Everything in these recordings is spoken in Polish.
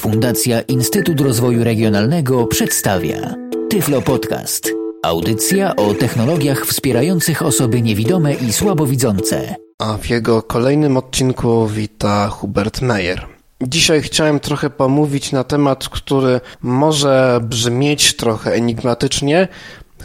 Fundacja Instytut Rozwoju Regionalnego przedstawia Tyflo Podcast. Audycja o technologiach wspierających osoby niewidome i słabowidzące. A w jego kolejnym odcinku wita Hubert Meyer. Dzisiaj chciałem trochę pomówić na temat, który może brzmieć trochę enigmatycznie,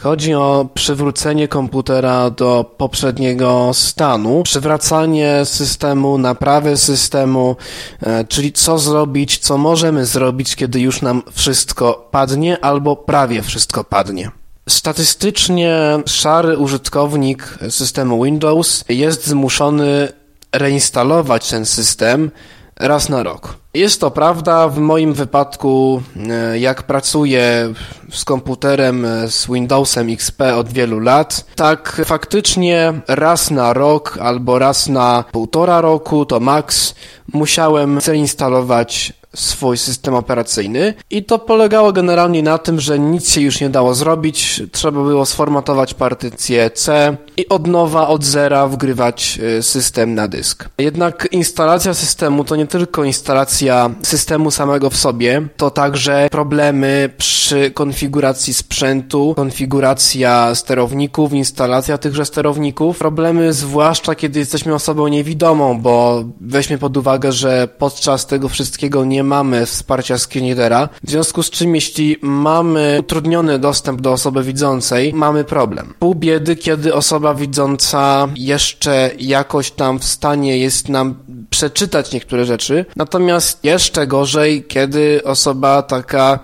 Chodzi o przywrócenie komputera do poprzedniego stanu, przywracanie systemu, naprawę systemu, e, czyli co zrobić, co możemy zrobić, kiedy już nam wszystko padnie albo prawie wszystko padnie. Statystycznie szary użytkownik systemu Windows jest zmuszony reinstalować ten system raz na rok. Jest to prawda. W moim wypadku, e, jak pracuję z komputerem, e, z Windowsem XP od wielu lat, tak faktycznie raz na rok albo raz na półtora roku, to max, musiałem zainstalować swój system operacyjny i to polegało generalnie na tym, że nic się już nie dało zrobić, trzeba było sformatować partycję C i od nowa, od zera wgrywać y, system na dysk. Jednak instalacja systemu to nie tylko instalacja systemu samego w sobie, to także problemy przy konfiguracji sprzętu, konfiguracja sterowników, instalacja tychże sterowników, problemy zwłaszcza kiedy jesteśmy osobą niewidomą, bo weźmy pod uwagę, że podczas tego wszystkiego nie mamy wsparcia screenreadera, w związku z czym jeśli mamy utrudniony dostęp do osoby widzącej, mamy problem. Pół biedy, kiedy osoba widząca jeszcze jakoś tam w stanie jest nam przeczytać niektóre rzeczy, natomiast jeszcze gorzej, kiedy osoba taka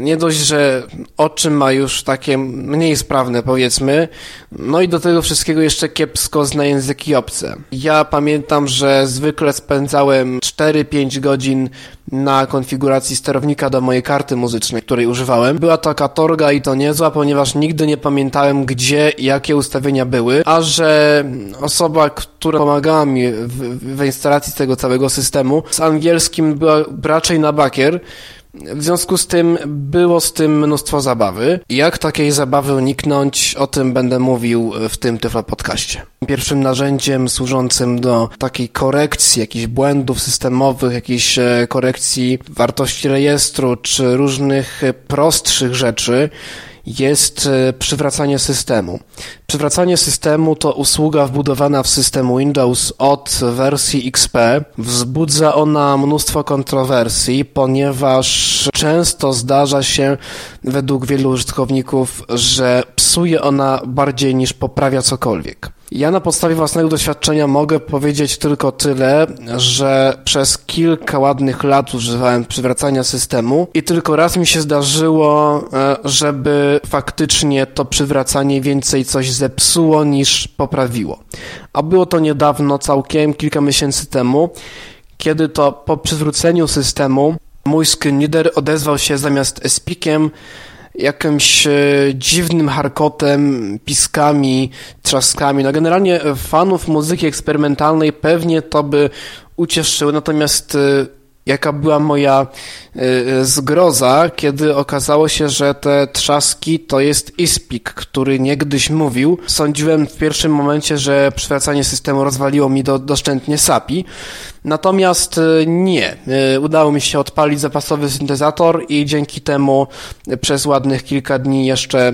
nie dość, że oczy ma już takie mniej sprawne, powiedzmy, no i do tego wszystkiego jeszcze kiepsko zna języki obce. Ja pamiętam, że zwykle spędzałem 4-5 godzin na konfiguracji sterownika do mojej karty muzycznej, której używałem. Była to katorga i to niezła, ponieważ nigdy nie pamiętałem, gdzie jakie ustawienia były, a że osoba, która pomagała mi w, w instalacji tego całego systemu, z angielskim była raczej na bakier, w związku z tym było z tym mnóstwo zabawy. Jak takiej zabawy uniknąć, o tym będę mówił w tym Tyflo podcaście. Pierwszym narzędziem służącym do takiej korekcji jakichś błędów systemowych, jakiejś e, korekcji wartości rejestru, czy różnych prostszych rzeczy jest e, przywracanie systemu. Przywracanie systemu to usługa wbudowana w system Windows od wersji XP. Wzbudza ona mnóstwo kontrowersji, ponieważ często zdarza się według wielu użytkowników, że psuje ona bardziej niż poprawia cokolwiek. Ja na podstawie własnego doświadczenia mogę powiedzieć tylko tyle, że przez kilka ładnych lat używałem przywracania systemu i tylko raz mi się zdarzyło, e, żeby faktycznie to przywracanie więcej coś zepsuło niż poprawiło. A było to niedawno, całkiem kilka miesięcy temu, kiedy to po przywróceniu systemu mój screenreader odezwał się zamiast espikiem jakimś e, dziwnym harkotem, piskami, trzaskami. No generalnie fanów muzyki eksperymentalnej pewnie to by ucieszyły, natomiast e, jaka była moja e, zgroza, kiedy okazało się, że te trzaski to jest ispik, który niegdyś mówił. Sądziłem w pierwszym momencie, że przywracanie systemu rozwaliło mi do, doszczętnie SAPI, Natomiast e, nie. E, udało mi się odpalić zapasowy syntezator i dzięki temu przez ładnych kilka dni jeszcze e,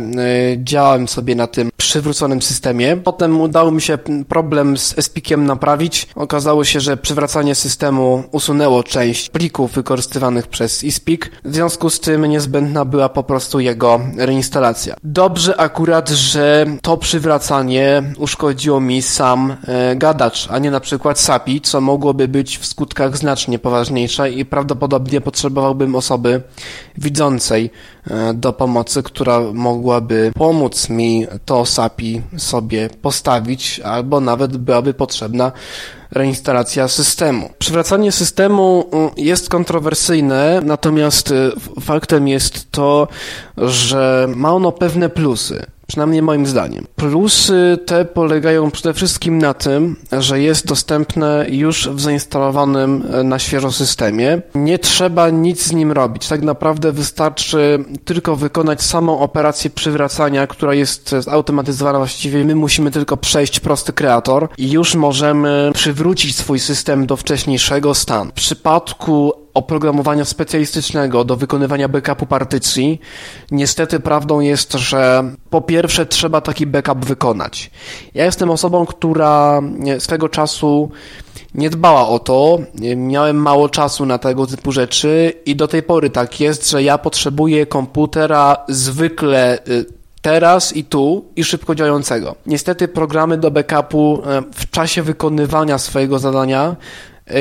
działałem sobie na tym przywróconym systemie. Potem udało mi się problem z SPIkiem naprawić. Okazało się, że przywracanie systemu usunęło część plików wykorzystywanych przez iSpeak. W związku z tym niezbędna była po prostu jego reinstalacja. Dobrze akurat, że to przywracanie uszkodziło mi sam gadacz, a nie na przykład SAPI, co mogłoby być w skutkach znacznie poważniejsza i prawdopodobnie potrzebowałbym osoby widzącej e, do pomocy, która mogłaby pomóc mi to SAPI sobie postawić, albo nawet byłaby potrzebna reinstalacja systemu. Przywracanie systemu mm, jest kontrowersyjne, natomiast e, faktem jest to, że ma ono pewne plusy. Przynajmniej moim zdaniem. Plusy te polegają przede wszystkim na tym, że jest dostępne już w zainstalowanym e, na świeżo systemie. Nie trzeba nic z nim robić. Tak naprawdę wystarczy tylko wykonać samą operację przywracania, która jest zautomatyzowana właściwie. My musimy tylko przejść prosty kreator i już możemy przywrócić swój system do wcześniejszego stanu. W przypadku oprogramowania specjalistycznego do wykonywania backupu partycji. Niestety prawdą jest, że po pierwsze trzeba taki backup wykonać. Ja jestem osobą, która swego czasu nie dbała o to, miałem mało czasu na tego typu rzeczy i do tej pory tak jest, że ja potrzebuję komputera zwykle y, teraz i tu i szybko działającego. Niestety programy do backupu e, w czasie wykonywania swojego zadania e,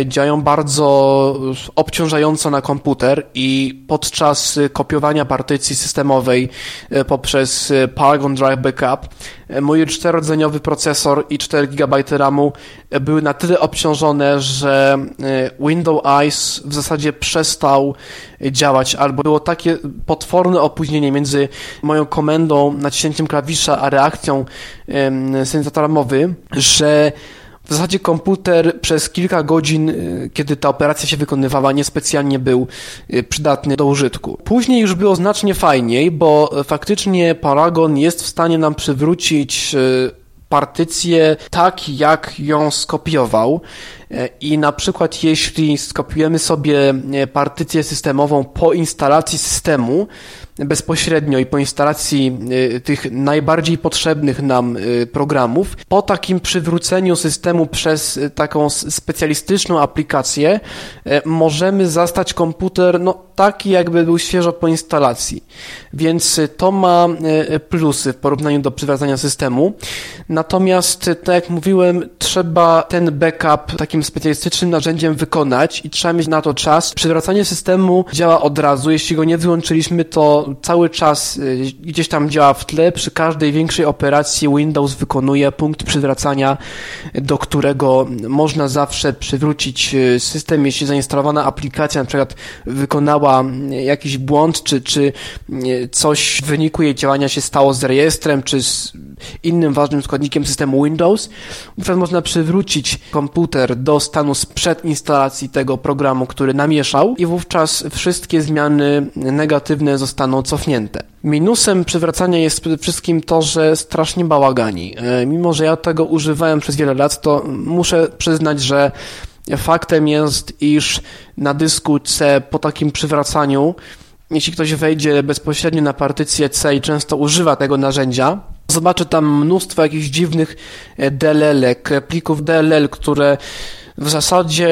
działają bardzo obciążająco na komputer i podczas kopiowania partycji systemowej e, poprzez Paragon Drive Backup mój czterodzeniowy procesor i 4 GB RAMu były na tyle obciążone, że Windows Eyes w zasadzie przestał działać, albo było takie potworne opóźnienie między moją komendą, naciśnięciem klawisza, a reakcją syntezatora mowy, że w zasadzie komputer przez kilka godzin, y, kiedy ta operacja się wykonywała, niespecjalnie był y, przydatny do użytku. Później już było znacznie fajniej, bo faktycznie Paragon jest w stanie nam przywrócić y, partycję tak, jak ją skopiował. I na przykład, jeśli skopiujemy sobie partycję systemową po instalacji systemu, bezpośrednio i po instalacji y, tych najbardziej potrzebnych nam y, programów, po takim przywróceniu systemu przez taką specjalistyczną aplikację, możemy zastać komputer no, taki, jakby był świeżo po instalacji. Więc to ma plusy w porównaniu do przywracania systemu. Natomiast, tak jak mówiłem, trzeba ten backup takim specjalistycznym narzędziem wykonać i trzeba mieć na to czas. Przywracanie systemu działa od razu. Jeśli go nie wyłączyliśmy, to cały czas y, gdzieś tam działa w tle. Przy każdej większej operacji Windows wykonuje punkt przywracania, do którego można zawsze przywrócić y, system, jeśli zainstalowana aplikacja na przykład wykonała y, jakiś błąd, czy, czy coś w wyniku jej działania się stało z rejestrem, czy z innym ważnym składnikiem systemu Windows. Wówczas można przywrócić komputer do stanu sprzed instalacji tego programu, który namieszał i wówczas wszystkie zmiany negatywne zostaną cofnięte. Minusem przywracania jest przede wszystkim to, że strasznie bałagani. E, mimo, że ja tego używałem przez wiele lat, to muszę przyznać, że faktem jest, iż na dysku C po takim przywracaniu, jeśli ktoś wejdzie bezpośrednio na partycję C i często używa tego narzędzia, zobaczy tam mnóstwo jakichś dziwnych e, DLL-ek, plików DLL, które w zasadzie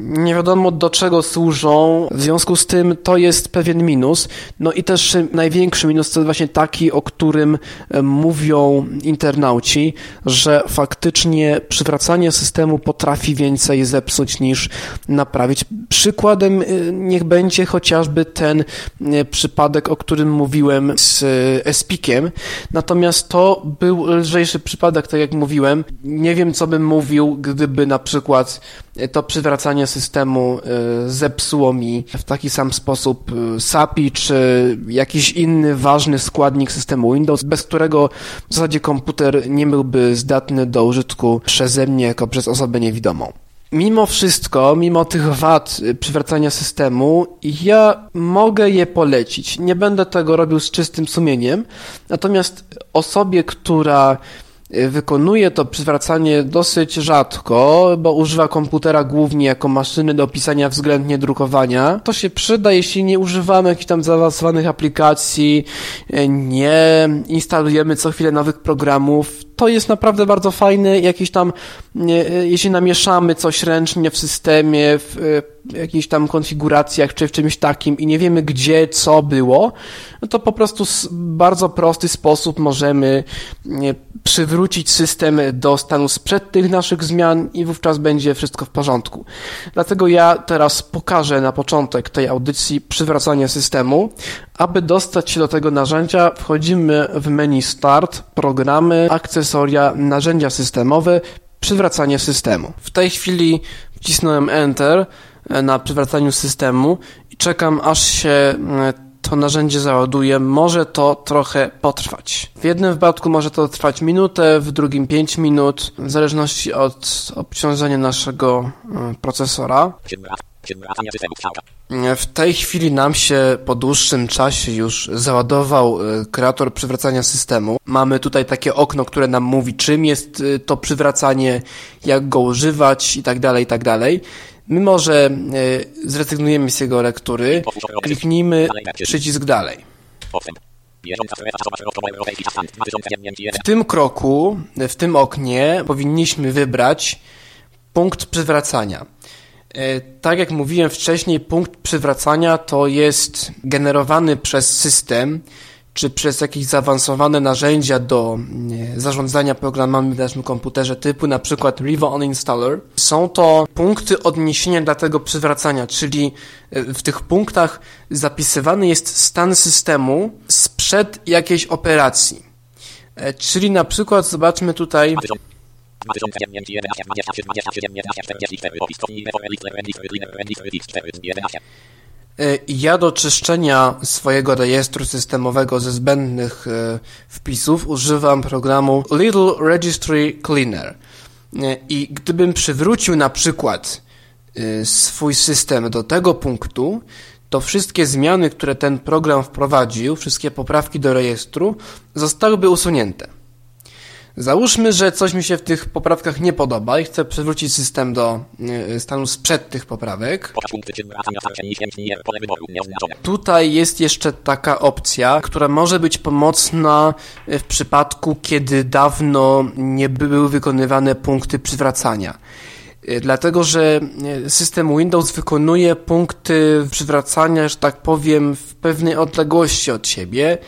nie wiadomo do czego służą, w związku z tym to jest pewien minus. No i też największy minus to właśnie taki, o którym e, mówią internauci, że faktycznie przywracanie systemu potrafi więcej zepsuć niż naprawić. Przykładem e, niech będzie chociażby ten e, przypadek, o którym mówiłem z Espikiem. Natomiast to był lżejszy przypadek, tak jak mówiłem. Nie wiem, co bym mówił, gdyby na przykład przykład e, to przywracanie systemu e, zepsuło mi w taki sam sposób e, SAPI czy jakiś inny ważny składnik systemu Windows, bez którego w zasadzie komputer nie byłby zdatny do użytku przeze mnie jako przez osobę niewidomą. Mimo wszystko, mimo tych wad przywracania systemu, ja mogę je polecić. Nie będę tego robił z czystym sumieniem, natomiast osobie, która Wykonuje to przywracanie dosyć rzadko, bo używa komputera głównie jako maszyny do pisania względnie drukowania. To się przyda, jeśli nie używamy jakichś tam zaawansowanych aplikacji, nie instalujemy co chwilę nowych programów. To jest naprawdę bardzo fajne. Jakieś tam, jeśli namieszamy coś ręcznie w systemie, w jakichś tam konfiguracjach czy w czymś takim i nie wiemy gdzie, co było, no to po prostu w bardzo prosty sposób możemy przywrócić system do stanu sprzed tych naszych zmian i wówczas będzie wszystko w porządku. Dlatego ja teraz pokażę na początek tej audycji przywracanie systemu. Aby dostać się do tego narzędzia, wchodzimy w menu Start, programy, akcesoria, narzędzia systemowe, przywracanie systemu. W tej chwili wcisnąłem Enter na przywracaniu systemu i czekam aż się e, to narzędzie załaduje, może to trochę potrwać. W jednym wypadku może to trwać minutę, w drugim 5 minut, w zależności od obciążenia naszego e, procesora. W tej chwili nam się po dłuższym czasie już załadował e, kreator przywracania systemu. Mamy tutaj takie okno, które nam mówi, czym jest to przywracanie, jak go używać i tak dalej, i tak dalej. My może e, zrezygnujemy z jego lektury, kliknijmy przycisk dalej. W tym kroku, w tym oknie powinniśmy wybrać punkt przywracania. E, tak jak mówiłem wcześniej, punkt przywracania to jest generowany przez system czy przez jakieś zaawansowane narzędzia do zarządzania programami w naszym komputerze typu na przykład Riva On Installer. Są to punkty odniesienia dla tego przywracania, czyli e, w tych punktach zapisywany jest stan systemu sprzed jakiejś operacji. E, czyli na przykład zobaczmy tutaj E, ja do czyszczenia swojego rejestru systemowego ze zbędnych e, wpisów używam programu Little Registry Cleaner. E, I gdybym przywrócił na przykład swój system do tego punktu, to wszystkie zmiany, które ten program wprowadził, wszystkie poprawki do rejestru, zostałyby usunięte. Załóżmy, że coś mi się w tych poprawkach nie podoba i chcę przywrócić system do e, stanu sprzed tych poprawek. Tutaj jest jeszcze taka opcja, która może być pomocna w przypadku, kiedy dawno nie były wykonywane punkty przywracania. E, dlatego, że e, system Windows wykonuje punkty przywracania, że tak powiem, w pewnej odległości od siebie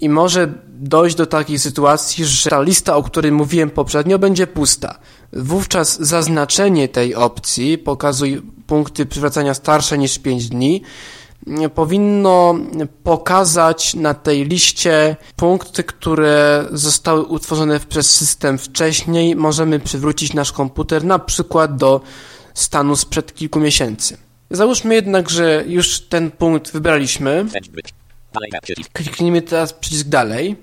i może dojść do takiej sytuacji, że ta lista, o której mówiłem poprzednio, będzie pusta. Wówczas zaznaczenie tej opcji, pokazuj punkty przywracania starsze niż 5 dni, powinno pokazać na tej liście punkty, które zostały utworzone przez system wcześniej. Możemy przywrócić nasz komputer na przykład do stanu sprzed kilku miesięcy. Załóżmy jednak, że już ten punkt wybraliśmy. Kliknijmy teraz przycisk dalej.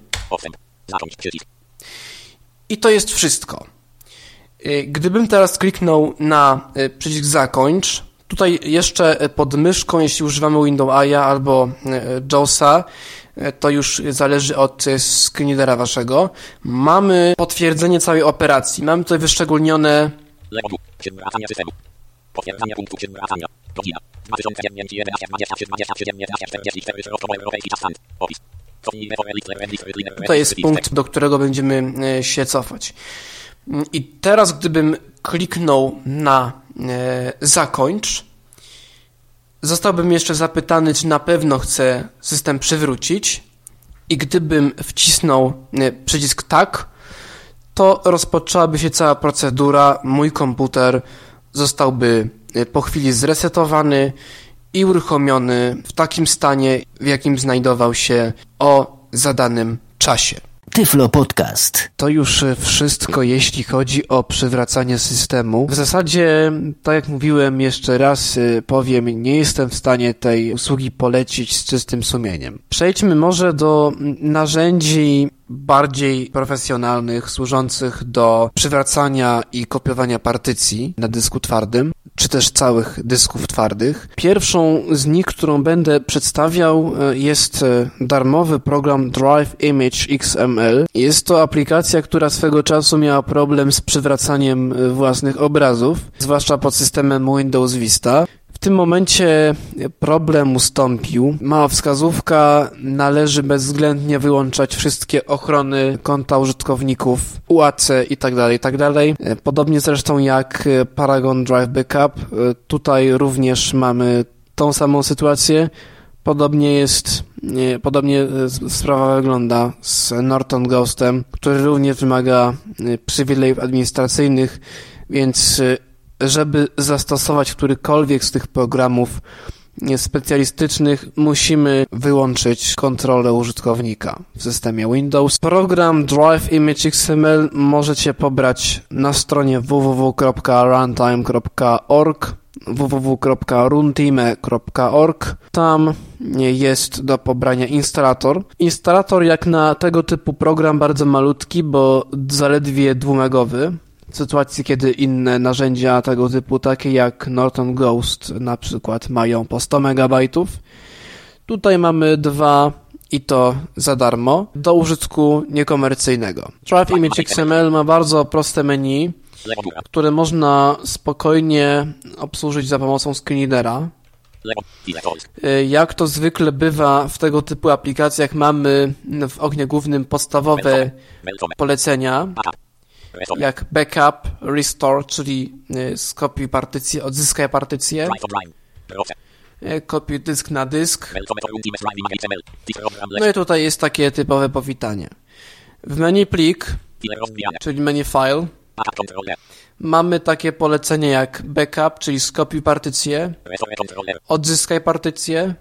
I to jest wszystko. Y, gdybym teraz kliknął na y, przycisk zakończ, tutaj jeszcze pod myszką, jeśli używamy Windows AIA albo y, JAWSa, to już zależy od screenera waszego. Mamy potwierdzenie całej operacji. Mamy tutaj wyszczególnione Potwierdzanie punktu przywracania. Godzina. 2011 Opis. To jest punkt, do którego będziemy e, się cofać. I teraz, gdybym kliknął na e, zakończ, zostałbym jeszcze zapytany, czy na pewno chcę system przywrócić. I gdybym wcisnął e, przycisk tak, to rozpoczęłaby się cała procedura. Mój komputer zostałby po chwili zresetowany i uruchomiony w takim stanie, w jakim znajdował się o zadanym czasie. Tyflo Podcast. To już wszystko, jeśli chodzi o przywracanie systemu. W zasadzie, tak jak mówiłem, jeszcze raz y, powiem, nie jestem w stanie tej usługi polecić z czystym sumieniem. Przejdźmy może do narzędzi bardziej profesjonalnych, służących do przywracania i kopiowania partycji na dysku twardym czy też całych dysków twardych. Pierwszą z nich, którą będę przedstawiał, e, jest e, darmowy program Drive Image XML. Jest to aplikacja, która swego czasu miała problem z przywracaniem e, własnych obrazów, zwłaszcza pod systemem Windows Vista tym momencie problem ustąpił. Mała wskazówka, należy bezwzględnie wyłączać wszystkie ochrony konta użytkowników, UAC tak. Tak Podobnie zresztą jak Paragon Drive Backup. Tutaj również mamy tą samą sytuację. Podobnie jest, podobnie sprawa wygląda z Norton Ghostem, który również wymaga przywilejów administracyjnych, więc żeby zastosować którykolwiek z tych programów specjalistycznych musimy wyłączyć kontrolę użytkownika w systemie Windows. Program Drive Image XML możecie pobrać na stronie www.runtime.org www.runtime.org Tam jest do pobrania instalator. Instalator jak na tego typu program bardzo malutki, bo zaledwie dwumegowy sytuacji, kiedy inne narzędzia tego typu, takie jak Norton Ghost na przykład, mają po 100 MB. Tutaj mamy dwa i to za darmo do użytku niekomercyjnego. Drive Image XML ma bardzo proste menu. które można spokojnie obsłużyć za pomocą screenreadera. Y, jak to zwykle bywa w tego typu aplikacjach, mamy w ognie głównym podstawowe polecenia, jak backup, restore, czyli y, skopiuj partycję, odzyskaj partycję, y, kopiuj dysk na dysk. No i tutaj jest takie typowe powitanie. W menu plik, czyli menu file, Mamy takie polecenie jak backup, czyli skopiuj partycję, odzyskaj partycję,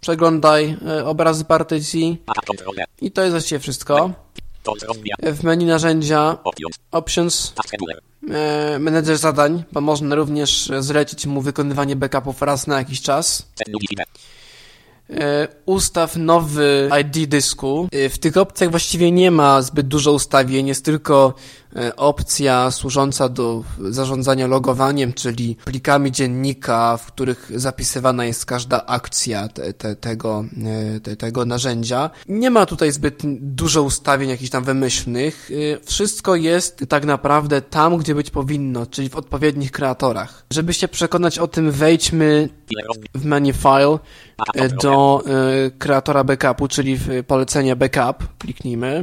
przeglądaj e, obrazy partycji. I to jest właściwie wszystko. W menu narzędzia Options e, Manager zadań, bo można również zlecić mu wykonywanie backupów raz na jakiś czas. E, ustaw nowy ID dysku. E, w tych opcjach właściwie nie ma zbyt dużo ustawień, jest tylko e, opcja służąca do zarządzania logowaniem, czyli plikami dziennika, w których zapisywana jest każda akcja te, te, tego, te, tego narzędzia. Nie ma tutaj zbyt dużo ustawień jakichś tam wymyślnych. Wszystko jest tak naprawdę tam, gdzie być powinno, czyli w odpowiednich kreatorach. Żeby się przekonać o tym, wejdźmy w menu file do kreatora backupu, czyli w polecenie backup. Kliknijmy.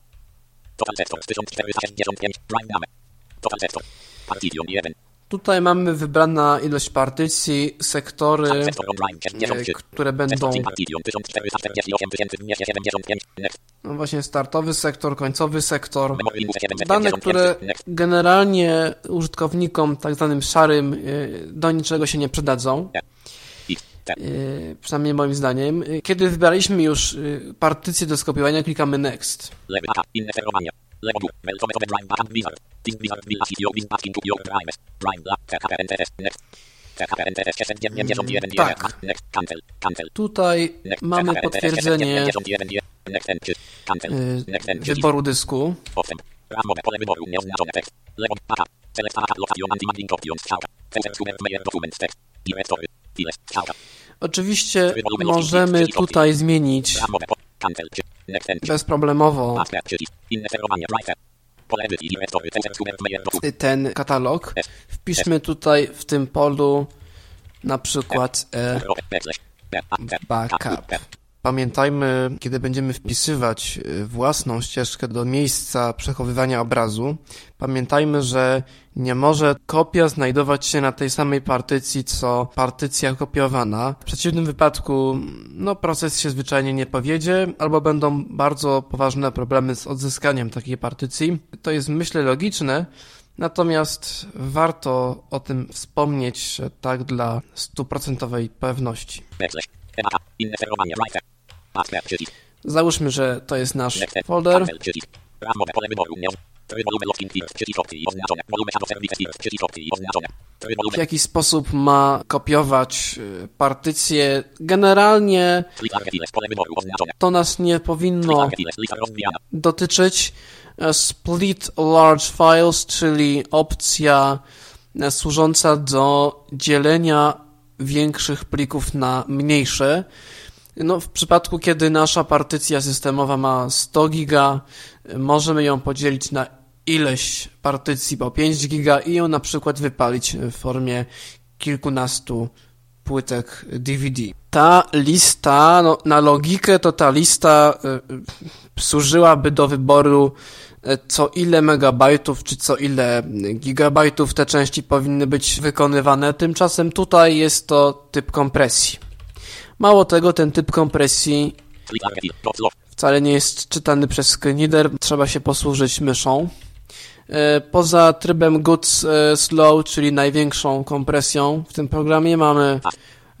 Total sektor, 1465, prime name. Total sektor, partition 1. Tutaj mamy wybrana ilość partycji, sektory, które będą... No właśnie, startowy sektor, końcowy sektor. Dane, które generalnie użytkownikom, tak zwanym szarym, do niczego się nie przydadzą. Tak. E, przynajmniej moim zdaniem. E, kiedy wybraliśmy już e, partycję do skopiowania, klikamy Next. Tak. Tutaj mamy potwierdzenie wyboru dysku. Pole wyboru nieoznaczone tekst. Lewo pata. Select pata location anti-mapping options. Strzałka. Center Schuber Meyer Document tekst. Directory. Files. Strzałka. Oczywiście możemy tutaj zmienić. Bezproblemowo. Ten katalog. Wpiszmy tutaj w tym polu na przykład e, backup. Pamiętajmy, kiedy będziemy wpisywać y, własną ścieżkę do miejsca przechowywania obrazu, pamiętajmy, że nie może kopia znajdować się na tej samej partycji, co partycja kopiowana. W przeciwnym wypadku, no, proces się zwyczajnie nie powiedzie, albo będą bardzo poważne problemy z odzyskaniem takiej partycji. To jest, myślę, logiczne, Natomiast warto o tym wspomnieć tak dla stuprocentowej pewności. Załóżmy, że to jest nasz folder. W jaki sposób ma kopiować y, partycje? Generalnie to nas nie powinno dotyczyć. E, split large files, czyli opcja e, służąca do dzielenia większych plików na mniejsze. No, w przypadku, kiedy nasza partycja systemowa ma 100 giga, możemy ją podzielić na ileś partycji po 5 giga i ją na przykład wypalić w formie kilkunastu płytek DVD. Ta lista, no, na logikę to ta lista y, służyłaby do wyboru y, co ile megabajtów czy co ile gigabajtów te części powinny być wykonywane. Tymczasem tutaj jest to typ kompresji. Mało tego, ten typ kompresji wcale nie jest czytany przez screenreader, trzeba się posłużyć myszą. E, poza trybem Good e, Slow, czyli największą kompresją w tym programie mamy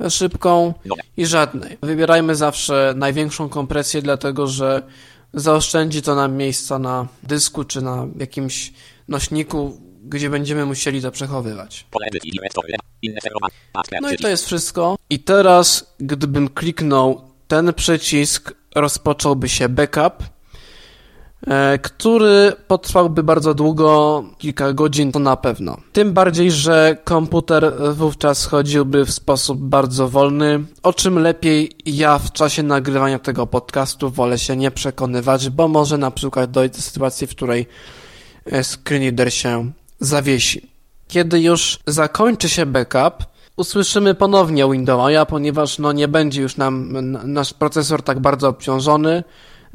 szybką i żadnej. Wybierajmy zawsze największą kompresję, dlatego że zaoszczędzi to nam miejsca na dysku czy na jakimś nośniku, gdzie będziemy musieli to przechowywać. No i to jest wszystko. I teraz, gdybym kliknął ten przycisk, rozpocząłby się backup, e, który potrwałby bardzo długo, kilka godzin to na pewno. Tym bardziej, że komputer wówczas chodziłby w sposób bardzo wolny, o czym lepiej ja w czasie nagrywania tego podcastu wolę się nie przekonywać, bo może na przykład dojść do sytuacji, w której e, screenreader się zawiesi. Kiedy już zakończy się backup, usłyszymy ponownie Windowsa, ponieważ no nie będzie już nam nasz procesor tak bardzo obciążony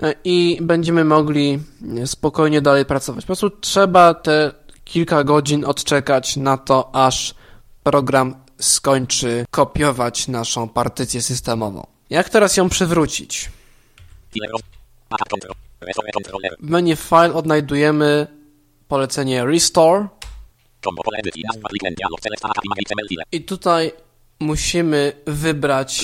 e, i będziemy mogli spokojnie dalej pracować. Po prostu trzeba te kilka godzin odczekać na to, aż program skończy kopiować naszą partycję systemową. Jak teraz ją przywrócić? W menu File odnajdujemy polecenie Restore i tutaj musimy wybrać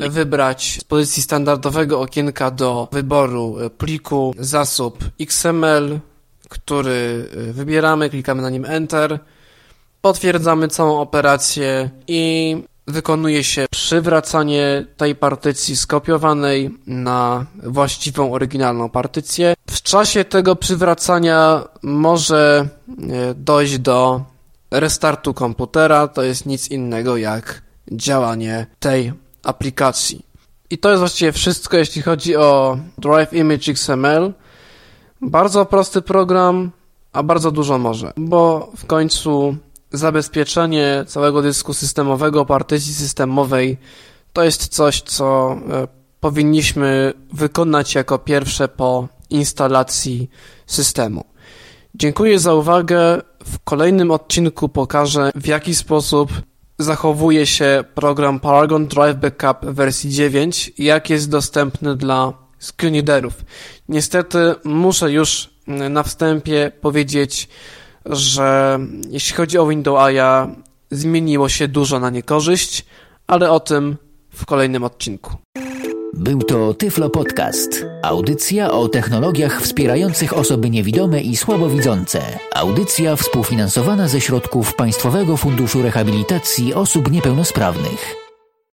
wybrać z pozycji standardowego okienka do wyboru pliku zasób XML, który wybieramy, klikamy na nim Enter, potwierdzamy całą operację i wykonuje się przywracanie tej partycji skopiowanej na właściwą, oryginalną partycję. W czasie tego przywracania może e, dojść do restartu komputera. To jest nic innego jak działanie tej aplikacji. I to jest właściwie wszystko, jeśli chodzi o Drive Image XML. Bardzo prosty program, a bardzo dużo może, bo w końcu zabezpieczenie całego dysku systemowego, partycji systemowej to jest coś, co e, powinniśmy wykonać jako pierwsze po instalacji systemu. Dziękuję za uwagę. W kolejnym odcinku pokażę, w jaki sposób zachowuje się program Paragon Drive Backup wersji 9 i jak jest dostępny dla screenreaderów. Niestety muszę już na wstępie powiedzieć, że jeśli chodzi o Windows A, zmieniło się dużo na niekorzyść, ale o tym w kolejnym odcinku. Był to Tyflo Podcast. Audycja o technologiach wspierających osoby niewidome i słabowidzące. Audycja współfinansowana ze środków Państwowego Funduszu Rehabilitacji Osób Niepełnosprawnych.